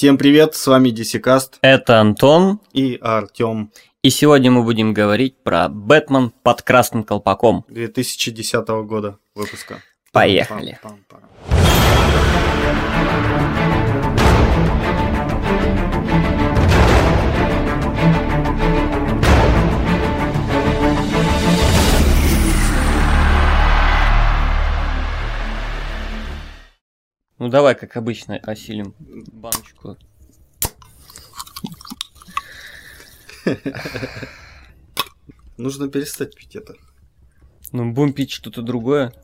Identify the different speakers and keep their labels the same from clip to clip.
Speaker 1: Всем привет, с вами Дисикаст
Speaker 2: Это Антон,
Speaker 1: и Артем
Speaker 2: и сегодня мы будем говорить про Бэтмен под красным колпаком.
Speaker 1: 2010 года выпуска.
Speaker 2: Поехали.
Speaker 1: Пам-пам-пам.
Speaker 2: Ну давай, как обычно, осилим баночку.
Speaker 1: Нужно перестать пить это.
Speaker 2: Ну, будем пить что-то другое.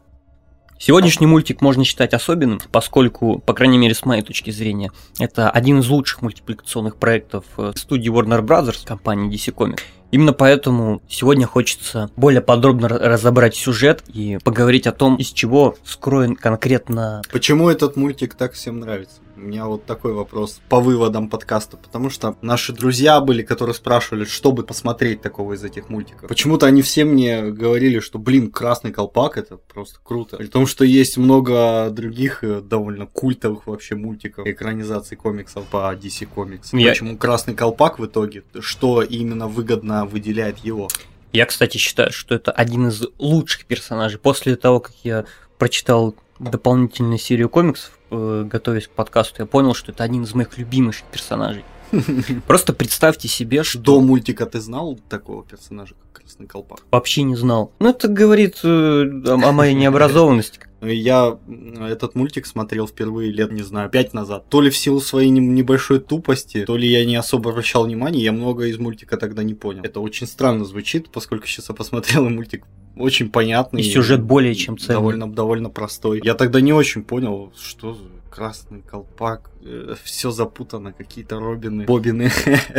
Speaker 2: Сегодняшний мультик можно считать особенным, поскольку, по крайней мере, с моей точки зрения, это один из лучших мультипликационных проектов э, студии Warner Bros. компании DC Comics. Именно поэтому сегодня хочется более подробно ра- разобрать сюжет и поговорить о том, из чего скроен конкретно
Speaker 1: Почему этот мультик так всем нравится? У меня вот такой вопрос по выводам подкаста, потому что наши друзья были, которые спрашивали, что бы посмотреть такого из этих мультиков. Почему-то они все мне говорили, что, блин, Красный Колпак это просто круто. При том, что есть много других э, довольно культовых вообще мультиков, экранизаций комиксов по DC Comics.
Speaker 2: Я-
Speaker 1: Почему Красный Колпак в итоге? Что именно выгодно выделяет его?
Speaker 2: Я, кстати, считаю, что это один из лучших персонажей. После того, как я прочитал дополнительную серию комиксов, э, готовясь к подкасту, я понял, что это один из моих любимых персонажей. Просто представьте себе, что
Speaker 1: До мультика ты знал такого персонажа, как Красный Колпак?
Speaker 2: вообще не знал. Ну, это говорит э, о, о моей необразованности.
Speaker 1: Я этот мультик смотрел впервые лет, не знаю, пять назад. То ли в силу своей не- небольшой тупости, то ли я не особо обращал внимание, я много из мультика тогда не понял. Это очень странно звучит, поскольку сейчас я посмотрел, и мультик очень понятный.
Speaker 2: И сюжет более чем цельный.
Speaker 1: Довольно, довольно простой. Я тогда не очень понял, что за красный колпак, все запутано, какие-то Робины, Бобины.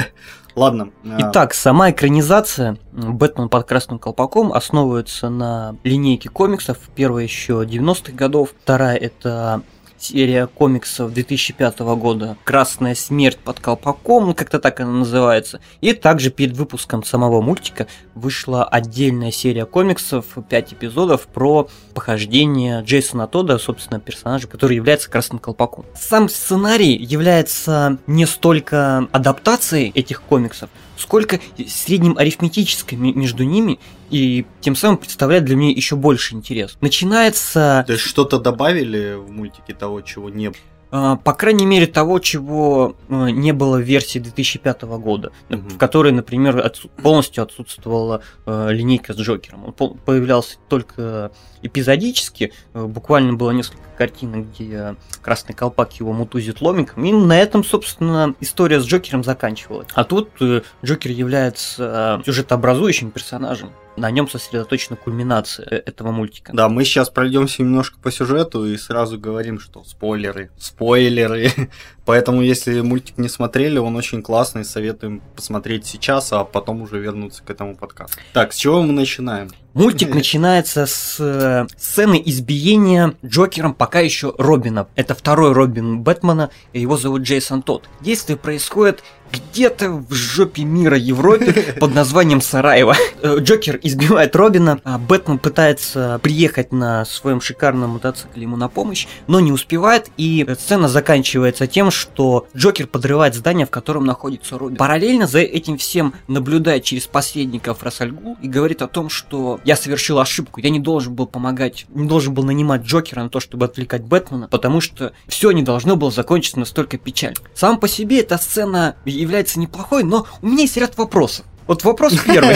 Speaker 1: Ладно. а,
Speaker 2: Итак, сама экранизация «Бэтмен под красным колпаком» основывается на линейке комиксов. Первая еще 90-х годов, вторая это серия комиксов 2005 года «Красная смерть под колпаком», ну, как-то так она называется. И также перед выпуском самого мультика вышла отдельная серия комиксов, 5 эпизодов про похождение Джейсона Тодда, собственно, персонажа, который является красным колпаком. Сам сценарий является не столько адаптацией этих комиксов, сколько средним арифметическим ми- между ними, и тем самым представляет для меня еще больше интерес. Начинается
Speaker 1: То есть что-то добавили в мультике того, чего не было?
Speaker 2: А, По крайней мере, того, чего э, не было в версии 2005 года,
Speaker 1: Мгм.
Speaker 2: в которой, например, отсу- полностью отсутствовала э, линейка с Джокером. Он пол- появлялся только эпизодически, буквально было несколько картинок, где Красный Колпак его мутузит ломиком, и на этом, собственно, история с Джокером заканчивалась. А тут Джокер является сюжетообразующим персонажем. На нем сосредоточена кульминация э, этого мультика.
Speaker 1: Да, мы сейчас пройдемся немножко по сюжету и сразу говорим, что спойлеры, спойлеры. Поэтому, если мультик не смотрели, он очень классный, советуем посмотреть сейчас, а потом уже вернуться к этому подкасту. Так, с чего мы начинаем?
Speaker 2: Мультик начинается с э, сцены избиения Джокером пока еще Робина. Это второй Робин Бэтмена, его зовут Джейсон Тодд. Действие происходит где-то в жопе мира Европе под названием Сараево. Э, Джокер избивает Робина, а Бэтмен пытается приехать на своем шикарном мотоцикле ему на помощь, но не успевает, и сцена заканчивается тем, что Джокер подрывает здание, в котором находится Робин. Параллельно за этим всем наблюдает через посредников Рассальгул и говорит о том, что я совершил ошибку, я не должен был помогать, не должен был нанимать Джокера на то, чтобы отвлекать Бэтмена, потому что все не должно было закончиться настолько печально. Сам по себе эта сцена является неплохой, но у меня есть ряд вопросов. Вот вопрос первый.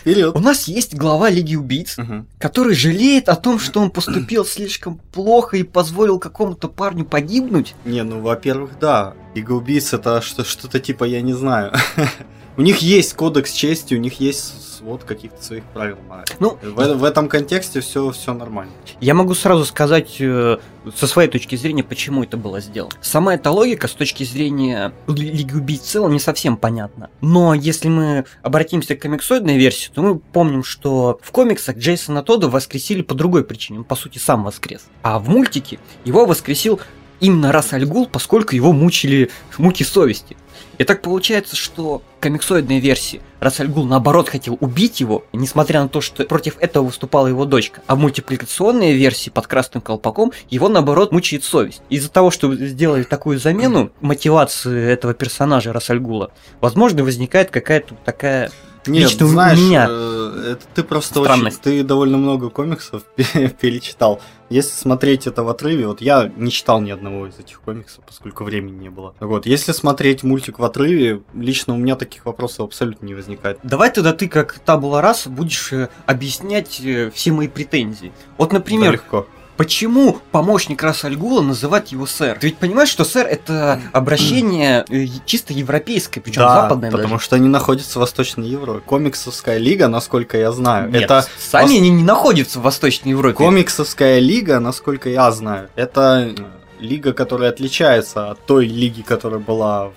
Speaker 1: Вперед!
Speaker 2: У нас есть глава Лиги Убийц,
Speaker 1: Мгм.
Speaker 2: который жалеет о том, что он поступил слишком плохо и позволил какому-то парню погибнуть.
Speaker 1: Не, ну, во-первых, да. Лига убийц это что- что-то типа, я не знаю. У них есть кодекс чести, у них есть свод каких-то своих правил.
Speaker 2: Ну,
Speaker 1: В, в этом контексте все, все нормально.
Speaker 2: Я могу сразу сказать э, со своей точки зрения, почему это было сделано. Сама эта логика с точки зрения Ли- Лиги Убийц в целом не совсем понятна. Но если мы обратимся к комиксоидной версии, то мы помним, что в комиксах Джейсона Тодда воскресили по другой причине. Он, по сути, сам воскрес. А в мультике его воскресил именно Рас Аль Гул, поскольку его мучили муки совести. И так получается, что комиксоидной версии Рассальгул наоборот хотел убить его, несмотря на то, что против этого выступала его дочка. А в мультипликационной версии под красным колпаком его наоборот мучает совесть. Из-за того, что сделали такую замену мотивации этого персонажа Рассальгула, возможно, возникает какая-то такая
Speaker 1: Нет,
Speaker 2: Лично
Speaker 1: знаешь,
Speaker 2: меня
Speaker 1: э, это ты просто
Speaker 2: странность.
Speaker 1: очень, ты довольно много комиксов перечитал. Если смотреть это в отрыве, вот я не читал ни одного из этих комиксов, поскольку времени не было. Вот, если смотреть мультик в отрыве, лично у меня таких вопросов абсолютно не возникает.
Speaker 2: Давай тогда ты, как табула рас, будешь э, объяснять э, все мои претензии. Вот,
Speaker 1: Да,
Speaker 2: например,
Speaker 1: легко.
Speaker 2: Почему помощник Расальгула называть его сэр? Ты ведь понимаешь, что сэр это обращение э, чисто европейское, причем
Speaker 1: Да,
Speaker 2: западное
Speaker 1: потому
Speaker 2: даже.
Speaker 1: что они находятся в Восточной Европе. Комиксовская лига, насколько я знаю,
Speaker 2: Нет,
Speaker 1: это
Speaker 2: сами
Speaker 1: пос-
Speaker 2: они не находятся в Восточной Европе.
Speaker 1: комиксовская лига, насколько я знаю, это э, лига, которая отличается от той лиги, которая была в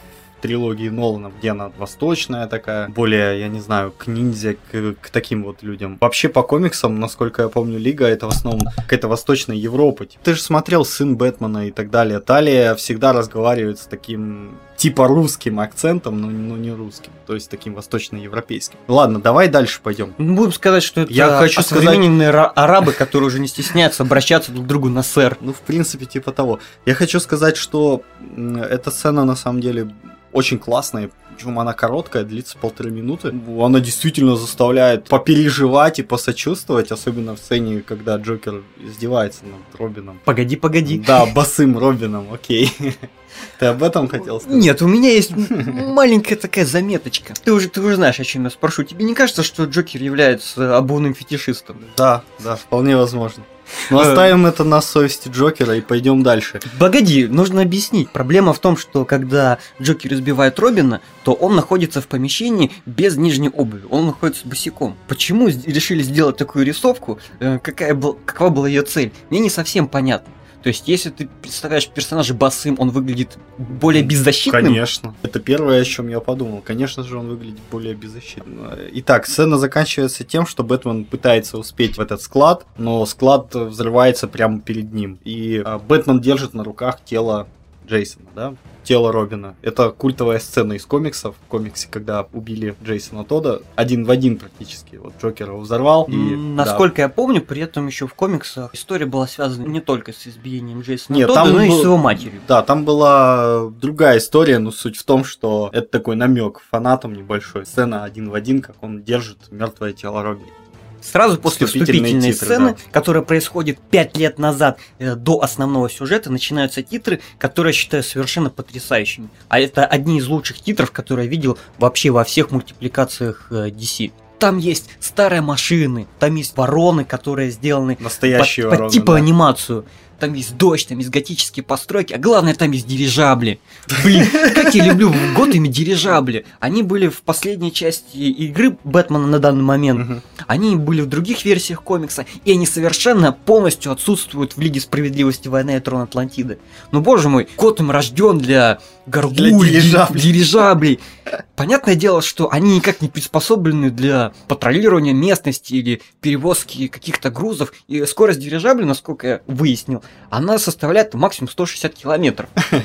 Speaker 1: трилогии Нолана, где она восточная такая, более, я не знаю, к ниндзя, к, к таким вот людям. Вообще по комиксам, насколько я помню, лига это в основном какая-то восточная Европа. Ты же смотрел Сын Бэтмена и так далее. Талия всегда разговаривает с таким типа русским акцентом, но, но не русским, то есть таким восточноевропейским. Ладно, давай дальше пойдем.
Speaker 2: Ну, Будем сказать, что это
Speaker 1: Я хочу
Speaker 2: ра- арабы, которые уже не стесняются обращаться друг к другу на сэр.
Speaker 1: Ну, в принципе, типа того. Я хочу сказать, что эта сцена на самом деле очень классная. Причем она короткая, длится полторы минуты. Она действительно заставляет попереживать и посочувствовать, особенно в сцене, когда Джокер издевается над Робином.
Speaker 2: Погоди, погоди.
Speaker 1: Да, босым Робином, окей. Ты об этом хотел сказать?
Speaker 2: Нет, у меня есть маленькая такая заметочка. Ты уже, ты уже знаешь, о чем я спрошу. Тебе не кажется, что Джокер является обувным фетишистом?
Speaker 1: Да, да, вполне возможно. Но
Speaker 2: Э.
Speaker 1: оставим это на совести Джокера и пойдем дальше.
Speaker 2: Погоди, нужно объяснить. Проблема в том, что когда Джокер избивает Робина, то он находится в помещении без нижней обуви. Он находится босиком. Почему решили сделать такую рисовку? Э, Какая был, какова была ее цель? Мне не совсем понятно. То есть, если ты представляешь персонажа босым, он выглядит более беззащитным.
Speaker 1: Конечно. Это первое, о чем я подумал. Конечно же, он выглядит более беззащитно. Итак, сцена заканчивается тем, что Бэтмен пытается успеть в этот склад, но склад взрывается прямо перед ним. И а, Бэтмен держит на руках тело Джейсона, да? Тело Робина. Это культовая сцена из комиксов. В комиксе, когда убили Джейсона Тода, один в один практически. Вот Джокер его взорвал. И,
Speaker 2: М,
Speaker 1: да.
Speaker 2: Насколько я помню, при этом еще в комиксах история была связана не только с избиением Джейсона
Speaker 1: Нет,
Speaker 2: Тодда,
Speaker 1: там
Speaker 2: но и
Speaker 1: был-
Speaker 2: с его матерью.
Speaker 1: Да, там была другая история, но суть в том, что это такой намек фанатам небольшой. Сцена один в один, как он держит мертвое тело Робина.
Speaker 2: Сразу после вступительной
Speaker 1: титры,
Speaker 2: сцены,
Speaker 1: да.
Speaker 2: которая происходит пять лет назад э, до основного сюжета, начинаются титры, которые я считаю совершенно потрясающими. А это одни из лучших титров, которые я видел вообще во всех мультипликациях э, DC. Там есть старые машины, там есть вороны, которые сделаны
Speaker 1: Настоящие
Speaker 2: под, под
Speaker 1: вороны,
Speaker 2: типа
Speaker 1: да.
Speaker 2: анимацию. Там есть дождь, там есть готические постройки, а главное, там есть дирижабли. Блин, как я люблю в Готэме дирижабли. Они были в последней части игры Бэтмена на данный момент. Они были в других версиях комикса, и они совершенно полностью отсутствуют в Лиге Справедливости Война и Трон Атлантиды. Но, боже мой, Готэм рожден для горгуль,
Speaker 1: Для дирижаблей.
Speaker 2: ди- дирижаблей. Понятное дело, что они никак не приспособлены для патрулирования местности или перевозки каких-то грузов. И скорость дирижабля, насколько я выяснил, она составляет максимум 160 километров. То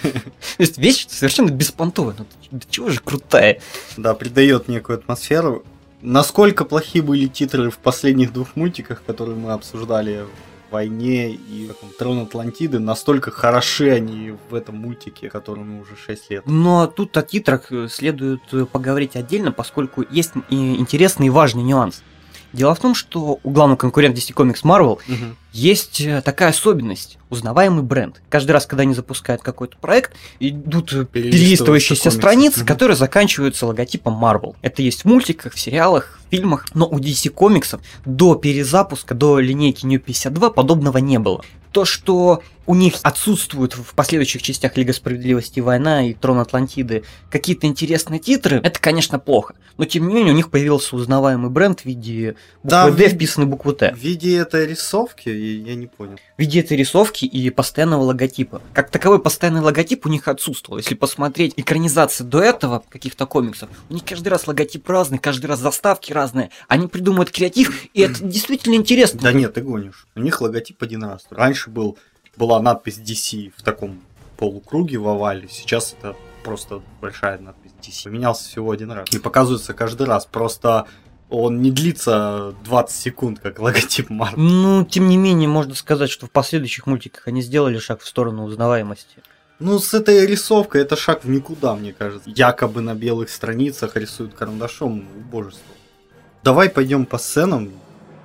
Speaker 2: есть вещь совершенно беспонтовая. Ну, да чего же крутая.
Speaker 1: Да, придает некую атмосферу. Насколько плохи были титры в последних двух мультиках, которые мы обсуждали войне и Трон Атлантиды, настолько хороши они в этом мультике, которому уже 6 лет.
Speaker 2: Но тут о титрах э, следует э, поговорить отдельно, поскольку есть и интересный и важный нюанс. Дело в том, что у главного конкурента DC Comics Marvel есть э, такая особенность – узнаваемый бренд. Каждый раз, когда они запускают какой-то проект, идут перелистывающиеся страницы,
Speaker 1: Мгм.
Speaker 2: которые заканчиваются логотипом Marvel. Это есть в мультиках, в сериалах, в фильмах, но у DC комиксов до перезапуска, до линейки New 52 подобного не было. То, что у них отсутствуют в последующих частях Лига Справедливости Война и Трон Атлантиды какие-то интересные титры, это, конечно, плохо. Но, тем не менее, у них появился узнаваемый бренд в виде буквы
Speaker 1: Да, в-
Speaker 2: вписанной буквы Т.
Speaker 1: В виде этой рисовки, я я не понял.
Speaker 2: В виде этой рисовки и постоянного логотипа. Как таковой постоянный логотип у них отсутствовал. Если посмотреть экранизации до этого каких-то комиксов, у них каждый раз логотип разный, каждый раз заставки разные. Они придумывают креатив, и это действительно интересно.
Speaker 1: Да нет, ты гонишь. У них логотип один раз. Раньше был, была надпись DC в таком полукруге в овале. Сейчас это просто большая надпись DC. Поменялся всего один раз. И показывается каждый раз. Просто он не длится 20 секунд, как логотип Марвел.
Speaker 2: Ну, тем не менее, можно сказать, что в последующих мультиках они сделали шаг в сторону узнаваемости.
Speaker 1: Ну, с этой рисовкой это шаг в никуда, мне кажется. Якобы на белых страницах рисуют карандашом убожество. Давай пойдем по сценам.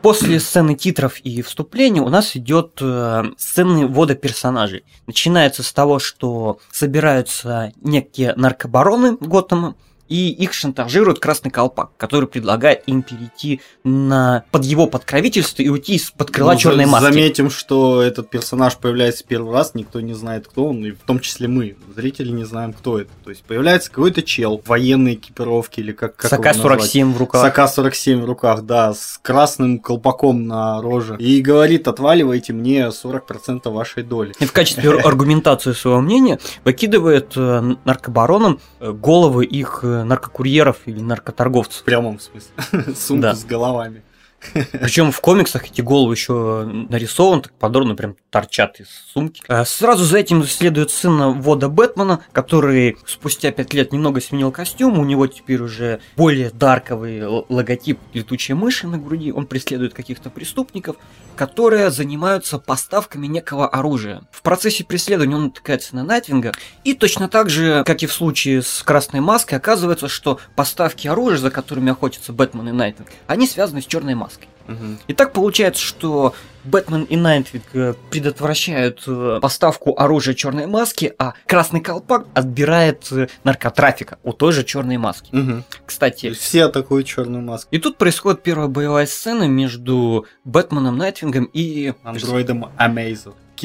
Speaker 2: После сцены титров и вступления у нас идет э, сцены ввода персонажей. Начинается с того, что собираются некие наркобароны Готэма, и их шантажирует Красный Колпак, который предлагает им перейти на, под его подкровительство и уйти из-под крыла
Speaker 1: Ну,
Speaker 2: черной маски.
Speaker 1: Заметим, что этот персонаж появляется первый раз, никто не знает, кто он, и в том числе мы, зрители, не знаем, кто это. То есть появляется какой-то чел в военной экипировке или как, как
Speaker 2: С
Speaker 1: его назвать?
Speaker 2: АК-47 в руках.
Speaker 1: С АК-47 в руках, да, с красным колпаком на роже. И говорит, отваливайте мне 40% вашей доли.
Speaker 2: И в качестве аргументации своего мнения выкидывает э, наркобаронам э, головы их э, наркокурьеров или наркоторговцев.
Speaker 1: В прямом смысле. Сумку
Speaker 2: Да.
Speaker 1: с головами.
Speaker 2: Причем в комиксах эти головы еще нарисованы, так подробно прям торчат из сумки. А Сразу за этим следует сцена ввода Бэтмена, который спустя пять лет немного сменил костюм, у него теперь уже более дарковый логотип летучей мыши на груди, он преследует каких-то преступников, которые занимаются поставками некого оружия. В процессе преследования он натыкается на Найтвинга, и точно так же, как и в случае с Красной Маской, оказывается, что поставки оружия, за которыми охотятся Бэтмен и Найтвинг, они связаны с Черной Маской.
Speaker 1: Мгм.
Speaker 2: И так получается, что Бэтмен и Найтвинг э, предотвращают э, поставку оружия черной маски, а Красный Колпак отбирает э, наркотрафика у той же черной маски.
Speaker 1: То
Speaker 2: Кстати,
Speaker 1: Все атакуют черную маску.
Speaker 2: и тут происходит первая боевая сцена между Бэтменом, Найтвингом и
Speaker 1: Андроидом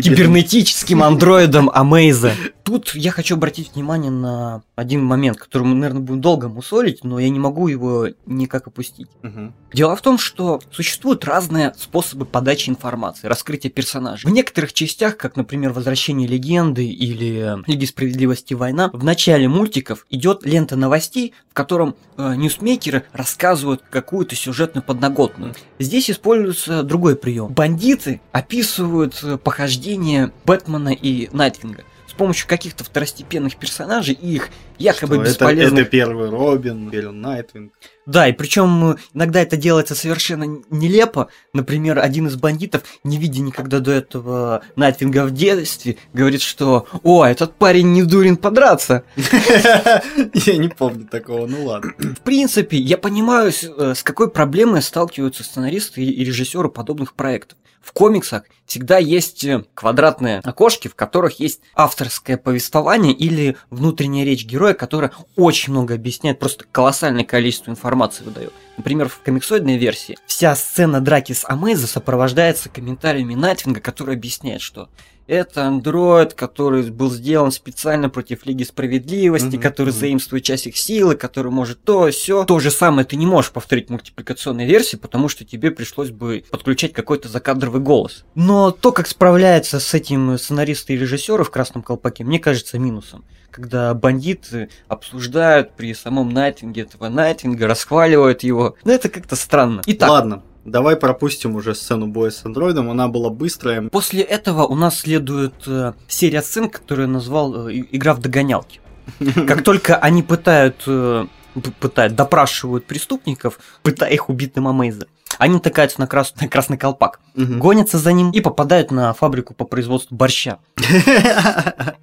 Speaker 1: Амейзу.
Speaker 2: кибернетическим андроидом Амейза. Тут я хочу обратить внимание на один момент, который мы, наверное, будем долго мусолить, но я не могу его никак опустить.
Speaker 1: Мгм.
Speaker 2: Дело в том, что существуют разные способы подачи информации, раскрытия персонажей. В некоторых частях, как, например, «Возвращение легенды» или «Лиги справедливости. Война», в начале мультиков идет лента новостей, в котором э, ньюсмейкеры рассказывают какую-то сюжетную подноготную. Здесь используется другой прием. Бандиты описывают э, похождения Бэтмена и Найтвинга с помощью каких-то второстепенных персонажей и их якобы
Speaker 1: Что это,
Speaker 2: бесполезных
Speaker 1: это первый Робин, он Найтвинг.
Speaker 2: Да, и причем иногда это делается совершенно нелепо. Например, один из бандитов, не видя никогда до этого Найтвинга в детстве, говорит, что «О, этот парень не дурен подраться».
Speaker 1: Я не помню такого, ну ладно.
Speaker 2: В принципе, я понимаю, с, э, какой проблемой сталкиваются сценаристы и и режиссеры подобных проектов. В комиксах всегда есть э, квадратные окошки, в которых есть авторское повествование или внутренняя речь героя, которая очень много объясняет, просто колоссальное количество информации выдает. Например, в комиксоидной версии вся сцена драки с Амейза сопровождается комментариями Найтвинга, который объясняет, что это андроид, который был сделан специально против Лиги Справедливости,
Speaker 1: Мгм,
Speaker 2: который заимствует часть их силы, который может то, все. То же самое ты не можешь повторить в мультипликационной версии, потому что тебе пришлось бы подключать какой-то закадровый голос. Но то, как справляются с этим сценаристы и режиссеры в Красном Колпаке, мне кажется минусом. Когда бандиты обсуждают при самом Найтвинге этого Найтвинга, расхваливают его. Ну, это как-то странно. Итак,
Speaker 1: Ладно, давай пропустим уже сцену боя с андроидом. Она была быстрая.
Speaker 2: После этого у нас следует э, серия сцен, которую я назвал э, игра в догонялки. Как только они пытают, э, пытают, допрашивают преступников, пытая их убитым Амейза, они натыкаются на, крас- на красный колпак,
Speaker 1: Мгм.
Speaker 2: гонятся за ним и попадают на фабрику по производству борща.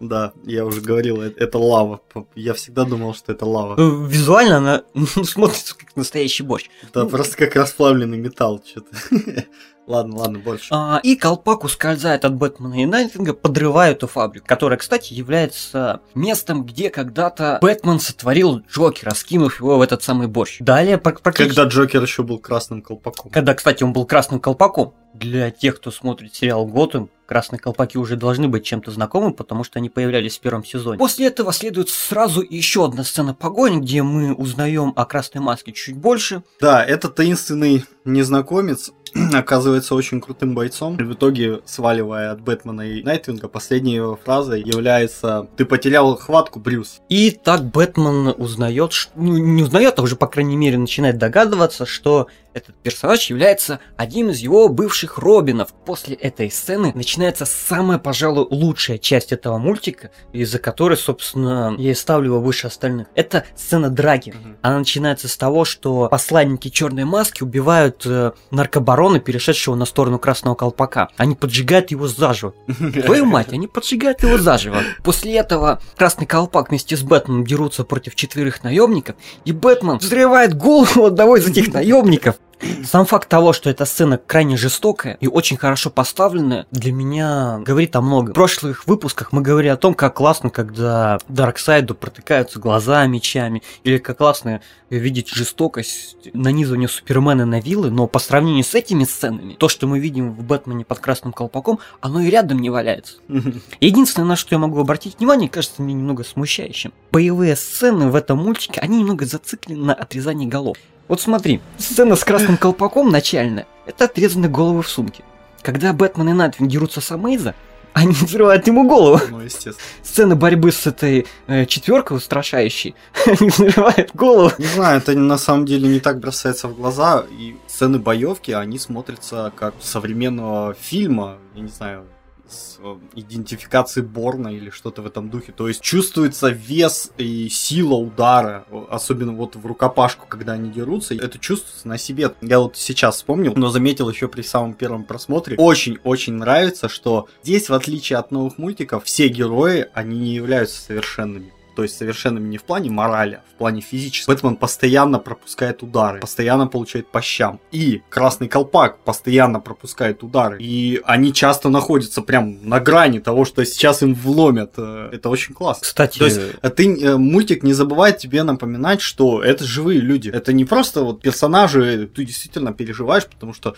Speaker 1: Да, я уже говорил, э- это лава. Я всегда думал, что это лава.
Speaker 2: Э, Визуально она ну, смотрится как настоящий борщ.
Speaker 1: Это
Speaker 2: ну-
Speaker 1: просто как расплавленный металл что-то. Ладно, ладно, больше.
Speaker 2: А, и колпак ускользает от Бэтмена и Найтвинга, подрывая эту фабрику, которая, кстати, является местом, где когда-то Бэтмен сотворил Джокера, скинув его в этот самый борщ. Далее пр- практически...
Speaker 1: Когда Джокер еще был красным колпаком.
Speaker 2: Когда, кстати, он был красным колпаком, для тех, кто смотрит сериал Готэм, красные колпаки уже должны быть чем-то знакомы, потому что они появлялись в первом сезоне. После этого следует сразу еще одна сцена погони, где мы узнаем о красной маске чуть больше.
Speaker 1: Да, этот таинственный незнакомец оказывается очень крутым бойцом. И в итоге, сваливая от Бэтмена и Найтвинга, последней его фразой является «Ты потерял хватку, Брюс».
Speaker 2: И так Бэтмен узнает, ш- ну не узнает, а уже, по крайней мере, начинает догадываться, что этот персонаж является одним из его бывших Робинов. После этой сцены начинается самая, пожалуй, лучшая часть этого мультика, из-за которой, собственно, я и ставлю его выше остальных. Это сцена драки. Она начинается с того, что посланники Черной Маски убивают э, наркобарона, перешедшего на сторону Красного Колпака. Они поджигают его заживо. Твою мать, они поджигают его заживо. После этого Красный Колпак вместе с Бэтменом дерутся против четверых наемников, и Бэтмен взрывает голову одного из этих наемников. Сам факт того, что эта сцена крайне жестокая и очень хорошо поставленная, для меня говорит о многом. В прошлых выпусках мы говорили о том, как классно, когда Дарксайду протыкаются глаза мечами, или как классно видеть жестокость нанизывания Супермена на вилы, но по сравнению с этими сценами, то, что мы видим в Бэтмене под красным колпаком, оно и рядом не валяется. Единственное, на что я могу обратить внимание, кажется мне немного смущающим. Боевые сцены в этом мультике, они немного зациклены на отрезании голов. Вот смотри, сцена с красным колпаком начальная, это отрезанные головы в сумке. Когда Бэтмен и Найтвин дерутся с Амейза, они взрывают ему голову.
Speaker 1: Ну, естественно.
Speaker 2: Сцена борьбы с этой э, четверкой устрашающей, они взрывают голову.
Speaker 1: Не знаю, это на самом деле не так бросается в глаза. И сцены боевки, они смотрятся как современного фильма, я не знаю, с э, идентификацией Борна или что-то в этом духе. То есть чувствуется вес и сила удара, особенно вот в рукопашку, когда они дерутся. Это чувствуется на себе. Я вот сейчас вспомнил, но заметил еще при самом первом просмотре. Очень-очень нравится, что здесь, в отличие от новых мультиков, все герои, они не являются совершенными то есть совершенными не в плане морали, а в плане физического. Бэтмен постоянно пропускает удары, постоянно получает по щам. И Красный Колпак постоянно пропускает удары. И они часто находятся прям на грани того, что сейчас им вломят. Э, это очень классно.
Speaker 2: Кстати,
Speaker 1: То есть э, ты, э, мультик не забывает тебе напоминать, что это живые люди. Это не просто вот персонажи, ты действительно переживаешь, потому что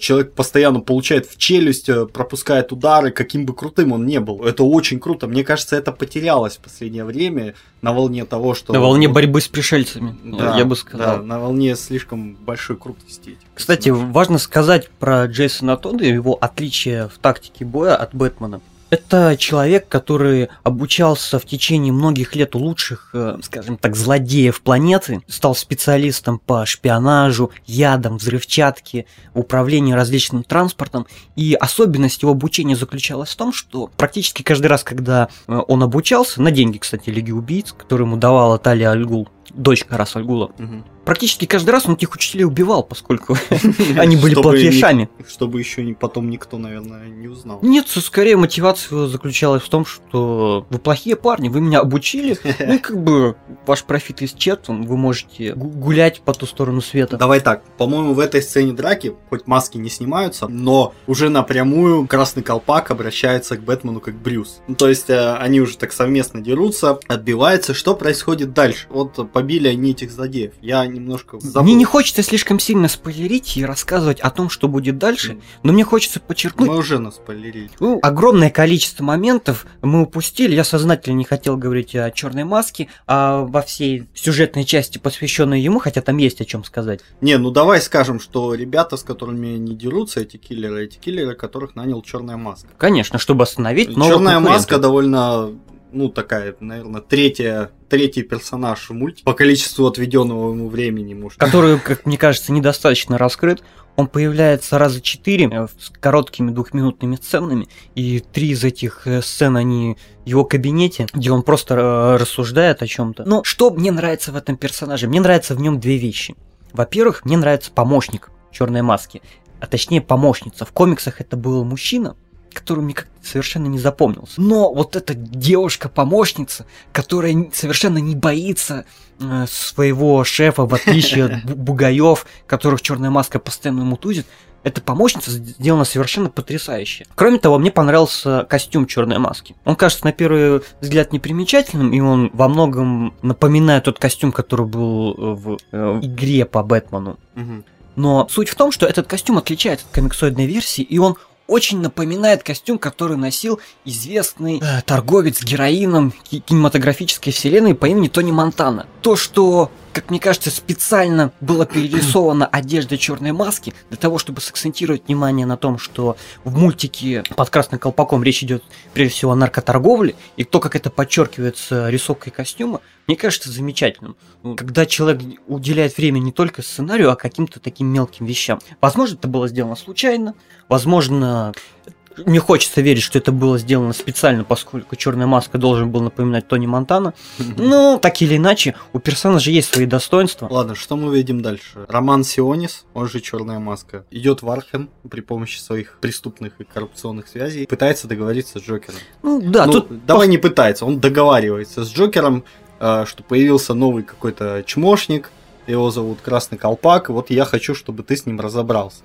Speaker 1: человек постоянно получает в челюсть, э, пропускает удары, каким бы крутым он не был. Это очень круто. Мне кажется, это потерялось в последнее время на волне того, что...
Speaker 2: На волне борьбы с пришельцами, да, я бы сказал.
Speaker 1: Да, на волне слишком большой крутости.
Speaker 2: Кстати, важно сказать про Джейсона Тодда и его отличие в тактике боя от Бэтмена. Это человек, который обучался в течение многих лет у лучших, э, скажем так, злодеев планеты, стал специалистом по шпионажу, ядам, взрывчатке, управлению различным транспортом. И особенность его обучения заключалась в том, что практически каждый раз, когда э, он обучался, на деньги, кстати, Лиги Убийц, который ему давала Талия Альгул, дочка Рас Альгула, угу практически каждый раз он этих учителей убивал, поскольку они были плохишами.
Speaker 1: Чтобы еще потом никто, наверное, не узнал.
Speaker 2: Нет, скорее мотивация заключалась в том, что вы плохие парни, вы меня обучили, ну и как бы ваш профит исчерпан, вы можете гулять по ту сторону света.
Speaker 1: Давай так, по-моему, в этой сцене драки, хоть маски не снимаются, но уже напрямую Красный Колпак обращается к Бэтмену как Брюс. Ну, то есть э, они уже так совместно дерутся, отбиваются. Что происходит дальше? Вот побили они этих злодеев. Я не немножко
Speaker 2: забыл. Мне не хочется слишком сильно спойлерить и рассказывать о том, что будет дальше, но мне хочется подчеркнуть...
Speaker 1: Мы уже наспойлерили.
Speaker 2: Ну, огромное количество моментов мы упустили. Я сознательно не хотел говорить о черной маске, а во всей сюжетной части, посвященной ему, хотя там есть о чем сказать.
Speaker 1: Не, ну давай скажем, что ребята, с которыми не дерутся, эти киллеры, эти киллеры, которых нанял черная маска.
Speaker 2: Конечно, чтобы остановить
Speaker 1: Черная маска довольно ну, такая, наверное, третья, третий персонаж в мультике по количеству отведенного ему времени, может.
Speaker 2: Который, как мне кажется, недостаточно раскрыт. Он появляется раза четыре э, с короткими двухминутными сценами, и три из этих э, сцен, они в его кабинете, где он просто э, рассуждает о чем-то. Но что мне нравится в этом персонаже? Мне нравятся в нем две вещи. Во-первых, мне нравится помощник черной маски, а точнее помощница. В комиксах это был мужчина, который мне как-то совершенно не запомнился. Но вот эта девушка-помощница, которая совершенно не боится э, своего шефа, в отличие от бугаев, которых черная маска постоянно мутузит, эта помощница сделана совершенно потрясающе. Кроме того, мне понравился костюм черной маски. Он кажется на первый взгляд непримечательным, и он во многом напоминает тот костюм, который был в, э, в игре по Бэтмену. Но суть в том, что этот костюм отличается от комиксоидной версии, и он очень напоминает костюм, который носил известный э, торговец героином кинематографической вселенной по имени Тони Монтана. То, что как мне кажется, специально была перерисована одежда черной маски для того, чтобы сакцентировать внимание на том, что в мультике под красным колпаком речь идет прежде всего о наркоторговле, и то, как это подчеркивается рисовкой костюма, мне кажется замечательным. Ну, когда человек уделяет время не только сценарию, а каким-то таким мелким вещам. Возможно, это было сделано случайно, возможно, мне хочется верить, что это было сделано специально, поскольку Черная маска должен был напоминать Тони Монтана. Ну, так или иначе, у персонажа есть свои достоинства.
Speaker 1: Ладно, что мы видим дальше? Роман Сионис, он же Черная маска, идет в Архем при помощи своих преступных и коррупционных связей, пытается договориться с Джокером.
Speaker 2: Ну да,
Speaker 1: ну,
Speaker 2: тут
Speaker 1: давай не пытается, он договаривается с Джокером, э, что появился новый какой-то чмошник, его зовут Красный Колпак, вот я хочу, чтобы ты с ним разобрался.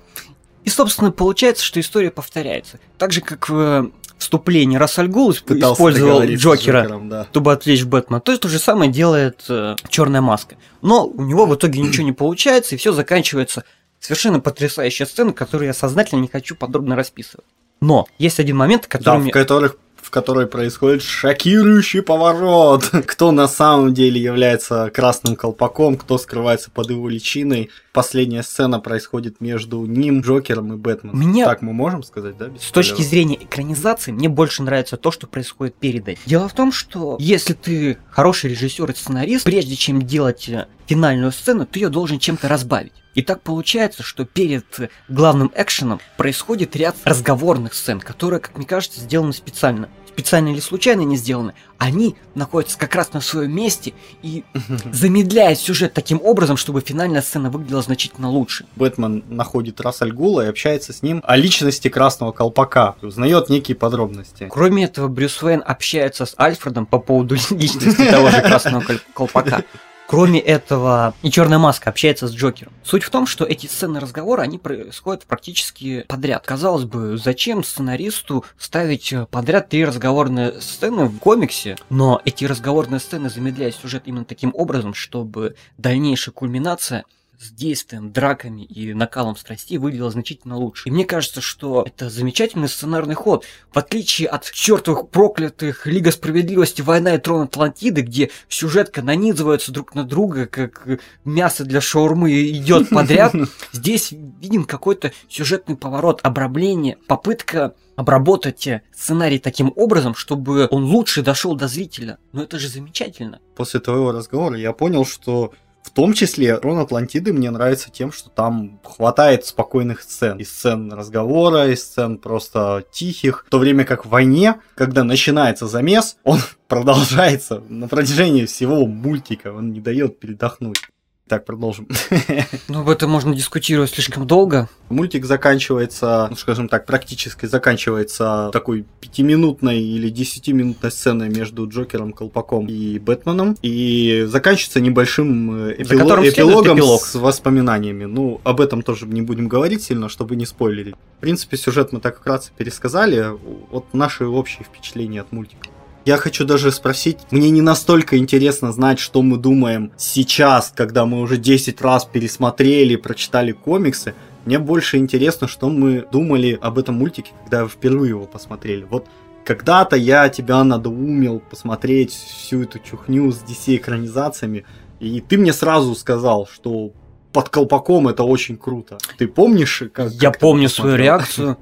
Speaker 2: И, собственно, получается, что история повторяется. Так же, как в э, вступлении Рассаль использовал Джокера,
Speaker 1: Джокером, да.
Speaker 2: чтобы отвлечь Бэтмена, то то же самое делает э, Черная маска. Но у него в итоге ничего не получается, и все заканчивается совершенно потрясающая сцена, которую я сознательно не хочу подробно расписывать. Но есть один момент,
Speaker 1: Да,
Speaker 2: который
Speaker 1: в
Speaker 2: мне...
Speaker 1: которых в которой происходит шокирующий поворот. Кто на самом деле является красным колпаком, кто скрывается под его личиной. Последняя сцена происходит между ним, Джокером и Бэтменом.
Speaker 2: Меня-
Speaker 1: Так мы можем сказать, да? без
Speaker 2: С точки зрения экранизации, мне больше нравится то, что происходит перед этим. Дело в том, что если ты хороший режиссер и сценарист, прежде чем делать э, финальную сцену, ты ее должен чем-то разбавить. И так получается, что перед главным экшеном происходит ряд разговорных сцен, которые, как мне кажется, сделаны специально. Специально или случайно не сделаны. Они находятся как раз на своем месте и замедляют сюжет таким образом, чтобы финальная сцена выглядела значительно лучше.
Speaker 1: Бэтмен находит Рассаль Гула и общается с ним о личности красного колпака. Узнает некие подробности.
Speaker 2: Кроме этого, Брюс Уэйн общается с Альфредом по поводу личности того же красного кол- колпака. Кроме этого, и Черная маска общается с Джокером. Суть в том, что эти сцены разговора, они происходят практически подряд. Казалось бы, зачем сценаристу ставить э, подряд три разговорные сцены в комиксе, но эти разговорные сцены замедляют сюжет именно таким образом, чтобы дальнейшая кульминация с действием, драками и накалом страстей выглядела значительно лучше. И мне кажется, что это замечательный сценарный ход. В отличие от чертовых проклятых Лига Справедливости, Война и Трон Атлантиды, где сюжетка нанизывается друг на друга, как мясо для шаурмы идет подряд, здесь виден какой-то сюжетный поворот, обрамление, попытка обработать сценарий таким образом, чтобы он лучше дошел до зрителя. Но это же замечательно.
Speaker 1: После твоего разговора я понял, что в том числе Рон Атлантиды мне нравится тем, что там хватает спокойных сцен. И сцен разговора, и сцен просто тихих. В то время как в войне, когда начинается замес, он продолжается на протяжении всего мультика. Он не дает передохнуть. Так, продолжим.
Speaker 2: Но об этом можно дискутировать слишком долго.
Speaker 1: Мультик заканчивается, ну, скажем так, практически заканчивается такой пятиминутной или десятиминутной сценой между Джокером, Колпаком и Бэтменом. И заканчивается небольшим э, эпило- эпилогом
Speaker 2: эпилог.
Speaker 1: с воспоминаниями. Ну, об этом тоже не будем говорить сильно, чтобы не спойлерить. В принципе, сюжет мы так вкратце пересказали. Вот наши общие впечатления от мультика. Я хочу даже спросить, мне не настолько интересно знать, что мы думаем сейчас, когда мы уже 10 раз пересмотрели, прочитали комиксы. Мне больше интересно, что мы думали об этом мультике, когда впервые его посмотрели. Вот когда-то я тебя надоумил посмотреть всю эту чухню с DC-экранизациями, и ты мне сразу сказал, что под колпаком это очень круто. Ты помнишь, как...
Speaker 2: Я
Speaker 1: как
Speaker 2: помню свою реакцию,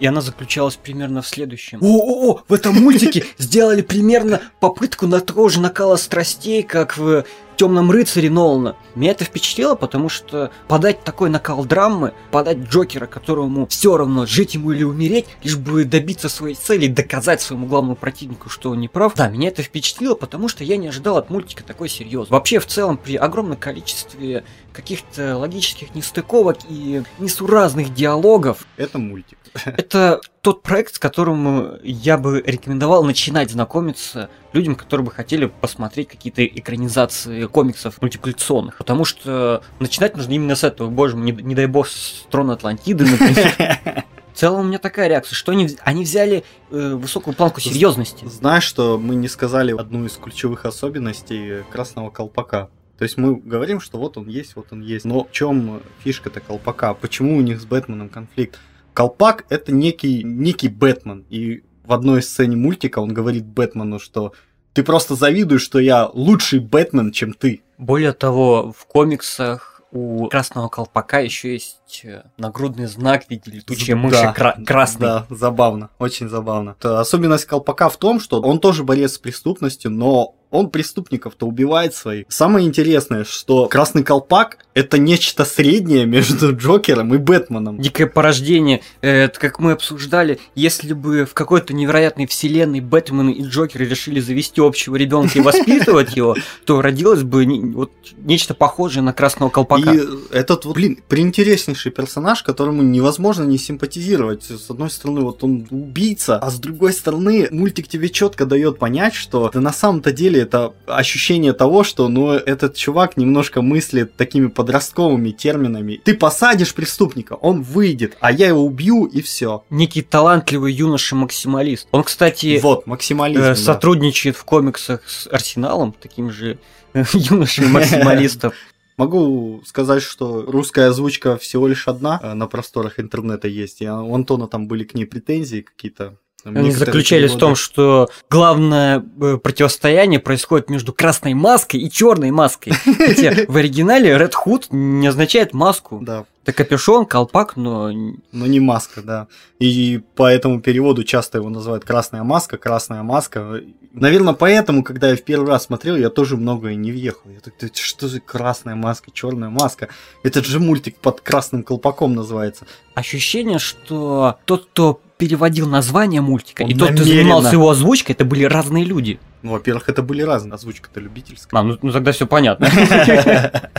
Speaker 2: и она заключалась примерно в следующем. О-о-о, в этом мультике сделали примерно попытку на того же накала страстей, как в Темном рыцаре Нолана. Меня это впечатлило, потому что подать такой накал драмы, подать Джокера, которому все равно жить ему или умереть, лишь бы добиться своей цели доказать своему главному противнику, что он не прав. Да, меня это впечатлило, потому что я не ожидал от мультика такой серьезный. Вообще, в целом, при огромном количестве каких-то логических нестыковок и несуразных диалогов,
Speaker 1: Это мультик.
Speaker 2: это тот проект, с которым я бы рекомендовал начинать знакомиться людям, которые бы хотели посмотреть какие-то экранизации комиксов мультипликационных. Потому что начинать нужно именно с этого. Боже мой, не, не дай бог, с Трона Атлантиды, например. В целом у меня такая реакция, что они, они взяли э, высокую планку серьезности.
Speaker 1: Знаешь, что мы не сказали одну из ключевых особенностей красного колпака? То есть мы говорим, что вот он есть, вот он есть. Но в чем фишка-то колпака? Почему у них с Бэтменом конфликт? Колпак это некий, некий Бэтмен. И в одной сцене мультика он говорит Бэтмену, что Ты просто завидуешь, что я лучший Бэтмен, чем ты.
Speaker 2: Более того, в комиксах у красного колпака еще есть э, нагрудный знак в виде летучей мыши
Speaker 1: Да,
Speaker 2: кра- красный.
Speaker 1: Да, забавно, очень забавно. То Особенность колпака в том, что он тоже борец с преступностью, но он преступников-то убивает своих. Самое интересное, что Красный Колпак это нечто среднее между Джокером и Бэтменом.
Speaker 2: Дикое порождение. Э, Это как мы обсуждали, если бы в какой-то невероятной вселенной Бэтмен и Джокер решили завести общего ребенка и воспитывать его, то родилось бы вот нечто похожее на красного колпака.
Speaker 1: И этот, вот, блин, приинтереснейший персонаж, которому невозможно не симпатизировать. С одной стороны, вот он убийца, а с другой стороны, мультик тебе четко дает понять, что да на самом-то деле это ощущение того, что, ну, этот чувак немножко мыслит такими подростковыми терминами. Ты посадишь преступника, он выйдет, а я его убью, и все.
Speaker 2: Некий талантливый юноша-максималист. Он, кстати,
Speaker 1: Вот, максимализм.
Speaker 2: э,
Speaker 1: да.
Speaker 2: сотрудничает в комиксах с Арсеналом, таким же э, юношей-максималистом.
Speaker 1: Могу сказать, что русская озвучка всего лишь одна э, на просторах интернета есть. И у Антона там были к ней претензии какие-то.
Speaker 2: Они заключались в том, что главное э, противостояние происходит между красной маской и черной маской. Хотя в оригинале Red Hood не означает маску.
Speaker 1: Да,
Speaker 2: Это капюшон, колпак, но
Speaker 1: но не маска, да. И по этому переводу часто его называют красная маска, красная маска. Наверное, поэтому, когда я в первый раз смотрел, я тоже многое не въехал. Я так, «Да что за красная маска, черная маска? Этот же мультик под красным колпаком называется.
Speaker 2: ощущение, что тот, кто переводил название мультика,
Speaker 1: Он
Speaker 2: и тот, кто
Speaker 1: намеренно.
Speaker 2: занимался его озвучкой, это были разные люди.
Speaker 1: Ну, во-первых, это были разные, озвучка-то любительская.
Speaker 2: А, ну, ну тогда все понятно.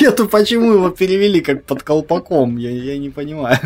Speaker 1: Нету, почему его перевели как под колпаком, я, я не понимаю.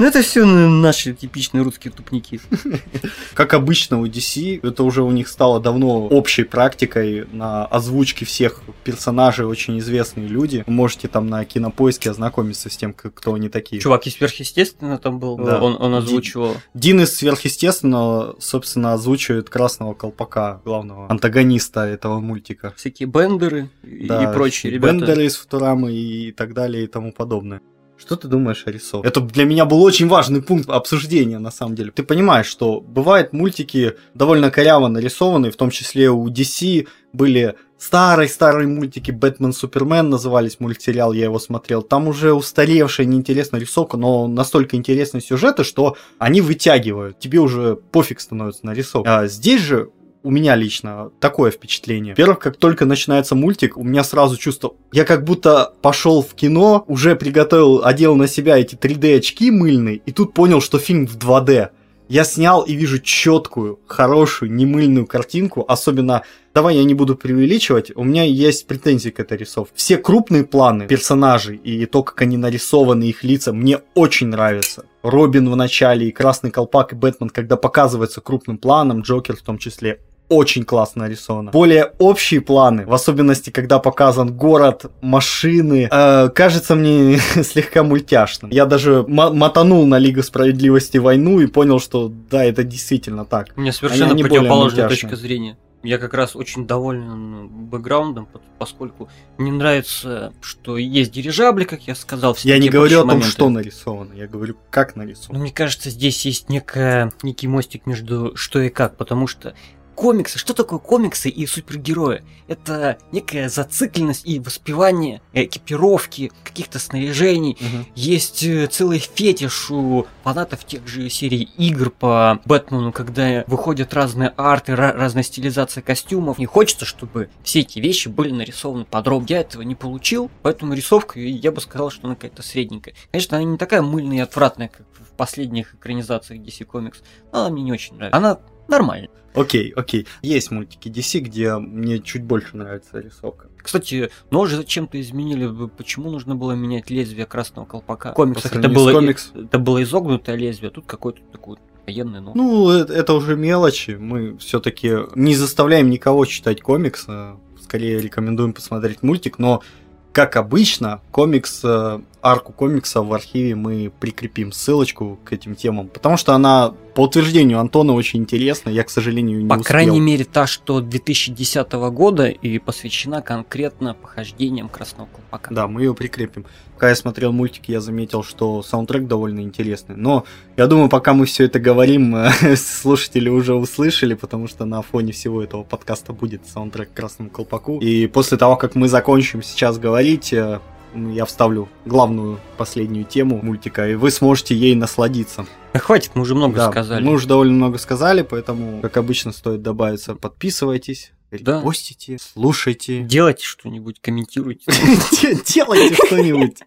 Speaker 2: Ну это все наши типичные русские тупники.
Speaker 1: Как обычно у DC, это уже у них стало давно общей практикой на озвучке всех персонажей, очень известные люди. Вы можете там на кинопоиске ознакомиться с тем, кто они такие.
Speaker 2: Чувак из сверхъестественно там был,
Speaker 1: Да.
Speaker 2: он, он озвучивал.
Speaker 1: Дин из сверхъестественного, собственно, озвучивает красного колпака, главного антагониста этого мультика.
Speaker 2: Всякие бендеры и
Speaker 1: Да,
Speaker 2: прочие ребята.
Speaker 1: Бендеры из Футурамы и так далее и тому подобное. Что ты думаешь о рисовке? Это для меня был очень важный пункт обсуждения, на самом деле. Ты понимаешь, что бывают мультики довольно коряво нарисованные, в том числе у DC были старые-старые мультики, Бэтмен, Супермен назывались, мультсериал, я его смотрел. Там уже устаревшая, неинтересная рисовка, но настолько интересные сюжеты, что они вытягивают. Тебе уже пофиг становится на рисовку. А здесь же у меня лично такое впечатление. Во-первых, как только начинается мультик, у меня сразу чувство... Я как будто пошел в кино, уже приготовил, одел на себя эти 3D очки мыльные, и тут понял, что фильм в 2D. Я снял и вижу четкую, хорошую, немыльную картинку, особенно... Давай я не буду преувеличивать, у меня есть претензии к этой рисовке. Все крупные планы персонажей и то, как они нарисованы, их лица, мне очень нравятся. Робин в начале, и Красный Колпак, и Бэтмен, когда показывается крупным планом, Джокер в том числе, очень классно нарисовано. Более общие планы, в особенности, когда показан город, машины, э, кажется мне слегка мультяшным. Я даже мо- мотанул на Лигу Справедливости войну и понял, что да, это действительно так.
Speaker 2: У меня совершенно
Speaker 1: они более
Speaker 2: противоположная точка зрения. Я как раз очень доволен бэкграундом, пот- поскольку мне нравится, что есть дирижабли, как я сказал. все
Speaker 1: Я не говорю о том,
Speaker 2: моменты.
Speaker 1: что нарисовано, я говорю, как
Speaker 2: Но
Speaker 1: нарисовано.
Speaker 2: мне кажется, здесь есть некая, некий мостик между что и как, потому что комиксы, что такое комиксы и супергерои? Это некая зацикленность и воспевание экипировки, каких-то снаряжений.
Speaker 1: Мгм.
Speaker 2: Есть э, целый фетиш у фанатов тех же серий игр по Бэтмену, когда выходят разные арты, ра- разная стилизация костюмов. Не хочется, чтобы все эти вещи были нарисованы подробно. Я этого не получил, поэтому рисовка, я бы сказал, что она какая-то средненькая. Конечно, она не такая мыльная и отвратная, как в последних экранизациях DC Comics, но она мне не очень нравится. Она нормальная.
Speaker 1: Окей, окей. Есть мультики DC, где мне чуть больше нравится рисовка.
Speaker 2: Кстати, ножи зачем-то изменили. Почему нужно было менять лезвие красного колпака? В комиксах это было,
Speaker 1: комикс-
Speaker 2: это было изогнутое лезвие, а тут какой-то такой военный нож.
Speaker 1: Ну, э- это уже мелочи. Мы все-таки не заставляем никого читать комикс. э, Скорее рекомендуем посмотреть мультик, но как обычно, комикс э, арку комикса в архиве мы прикрепим ссылочку к этим темам, потому что она по утверждению Антона очень интересна, я, к сожалению, не
Speaker 2: По
Speaker 1: успел.
Speaker 2: крайней мере, та, что 2010 года и посвящена конкретно похождениям Красного Колпака.
Speaker 1: Да, мы ее прикрепим. Пока я смотрел мультики, я заметил, что саундтрек довольно интересный. Но я думаю, пока мы все это говорим, э, слушатели уже услышали, потому что на фоне всего этого подкаста будет саундтрек к Красному Колпаку. И после того, как мы закончим сейчас говорить, э, я вставлю главную последнюю тему мультика, и вы сможете ей насладиться.
Speaker 2: Да хватит, мы уже много
Speaker 1: Да,
Speaker 2: сказали.
Speaker 1: Мы уже довольно много сказали, поэтому, как обычно, стоит добавиться. Подписывайтесь,
Speaker 2: Да.
Speaker 1: репостите, слушайте.
Speaker 2: Делайте что-нибудь, комментируйте.
Speaker 1: Делайте что-нибудь.